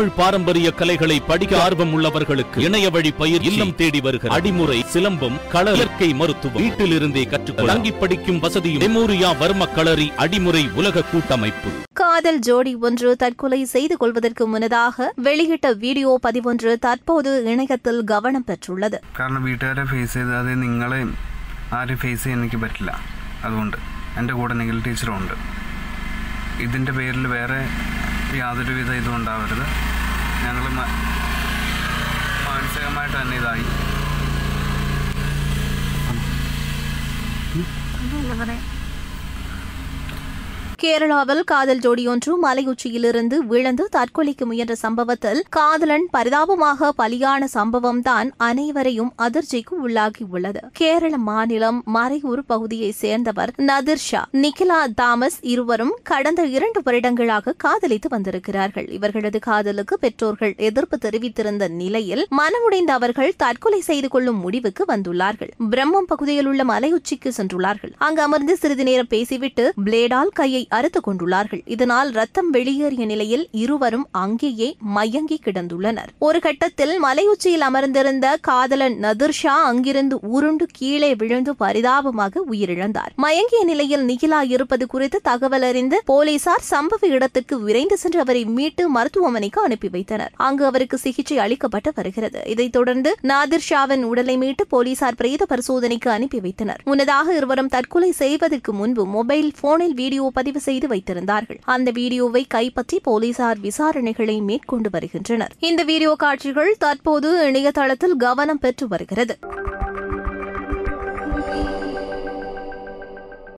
தமிழ் பாரம்பரிய கலைகளை படிக்க ஆர்வம் உள்ளவர்களுக்கு இணைய வழி பயிர் இல்லம் தேடி வருகிற அடிமுறை சிலம்பம் கள இயற்கை மருத்துவம் வீட்டில் இருந்தே கற்றுக்கொள்ள தங்கி படிக்கும் வசதியும் மெமோரியா வர்ம களரி அடிமுறை உலக கூட்டமைப்பு காதல் ஜோடி ஒன்று தற்கொலை செய்து கொள்வதற்கு முன்னதாக வெளியிட்ட வீடியோ பதிவொன்று தற்போது இணையத்தில் கவனம் பெற்றுள்ளது കാരണം വീട്ടുകാരെ ഫേസ് ചെയ്താതെ നിങ്ങളെ ആരും ഫേസ് ചെയ്യാൻ എനിക്ക് പറ്റില്ല അതുകൊണ്ട് എൻ്റെ കൂടെ നിഖിൽ ടീച്ചറും ഉണ്ട് ഇതിൻ്റെ പേരിൽ വേറെ യാതൊരുവിധ ഇതും ഉണ്ടാവരുത്. ഞങ്ങൾ മാനസികമായിട്ട് തന്നെ ഇതായി. கேரளாவில் காதல் ஜோடியொன்று மலையுச்சியிலிருந்து விழுந்து தற்கொலைக்கு முயன்ற சம்பவத்தில் காதலன் பரிதாபமாக பலியான சம்பவம்தான் அனைவரையும் அதிர்ச்சிக்கு உள்ளாகியுள்ளது. கேரள மாநிலம் மறையூர் பகுதியைச் சேர்ந்தவர் நதிர் ஷா. நிகிலா தாமஸ் இருவரும் கடந்த இரண்டு வருடங்களாக காதலித்து வந்திருக்கிறார்கள். இவர்களது காதலுக்கு பெற்றோர்கள் எதிர்ப்பு தெரிவித்திருந்த நிலையில் மனமுடைந்த அவர்கள் தற்கொலை செய்து கொள்ளும் முடிவுக்கு வந்துள்ளார்கள். பிரம்மம் பகுதியில் உள்ள மலையுச்சிக்கு சென்றுள்ளார்கள். அங்கு அமர்ந்து சிறிது நேரம் பேசிவிட்டு பிளேடால் கையை அறுத்து கொண்டுள்ளார்கள். இதனால் ரத்தம் வெளியேறிய நிலையில் இருவரும் அங்கேயே மயங்கி கிடந்துள்ளனர். ஒரு கட்டத்தில் மலையுச்சியில் அமர்ந்திருந்த காதலன் நதிர்ஷா அங்கிருந்து உருண்டு கீழே விழுந்து பரிதாபமாக உயிரிழந்தார். மயங்கிய நிலையில் நிகிலா இருப்பது குறித்து தகவல் அறிந்து போலீசார் சம்பவ இடத்துக்கு விரைந்து சென்று அவரை மீட்டு மருத்துவமனைக்கு அனுப்பி வைத்தனர். அங்கு அவருக்கு சிகிச்சை அளிக்கப்பட்டு வருகிறது. இதைத் தொடர்ந்து நாதிர் ஷாவின் உடலை மீட்டு போலீசார் பிரேத பரிசோதனைக்கு அனுப்பி வைத்தனர். முன்னதாக இருவரும் தற்கொலை செய்வதற்கு முன்பு மொபைல் போனில் வீடியோ பதிவு பதிவு செய்து வைத்திருந்தார்கள். அந்த வீடியோவை கைப்பற்றி போலீசார் விசாரணைகளை மேற்கொண்டு வருகின்றனர். இந்த வீடியோ காட்சிகள் தற்போது இணையதளத்தில் கவனம் பெற்று வருகிறது.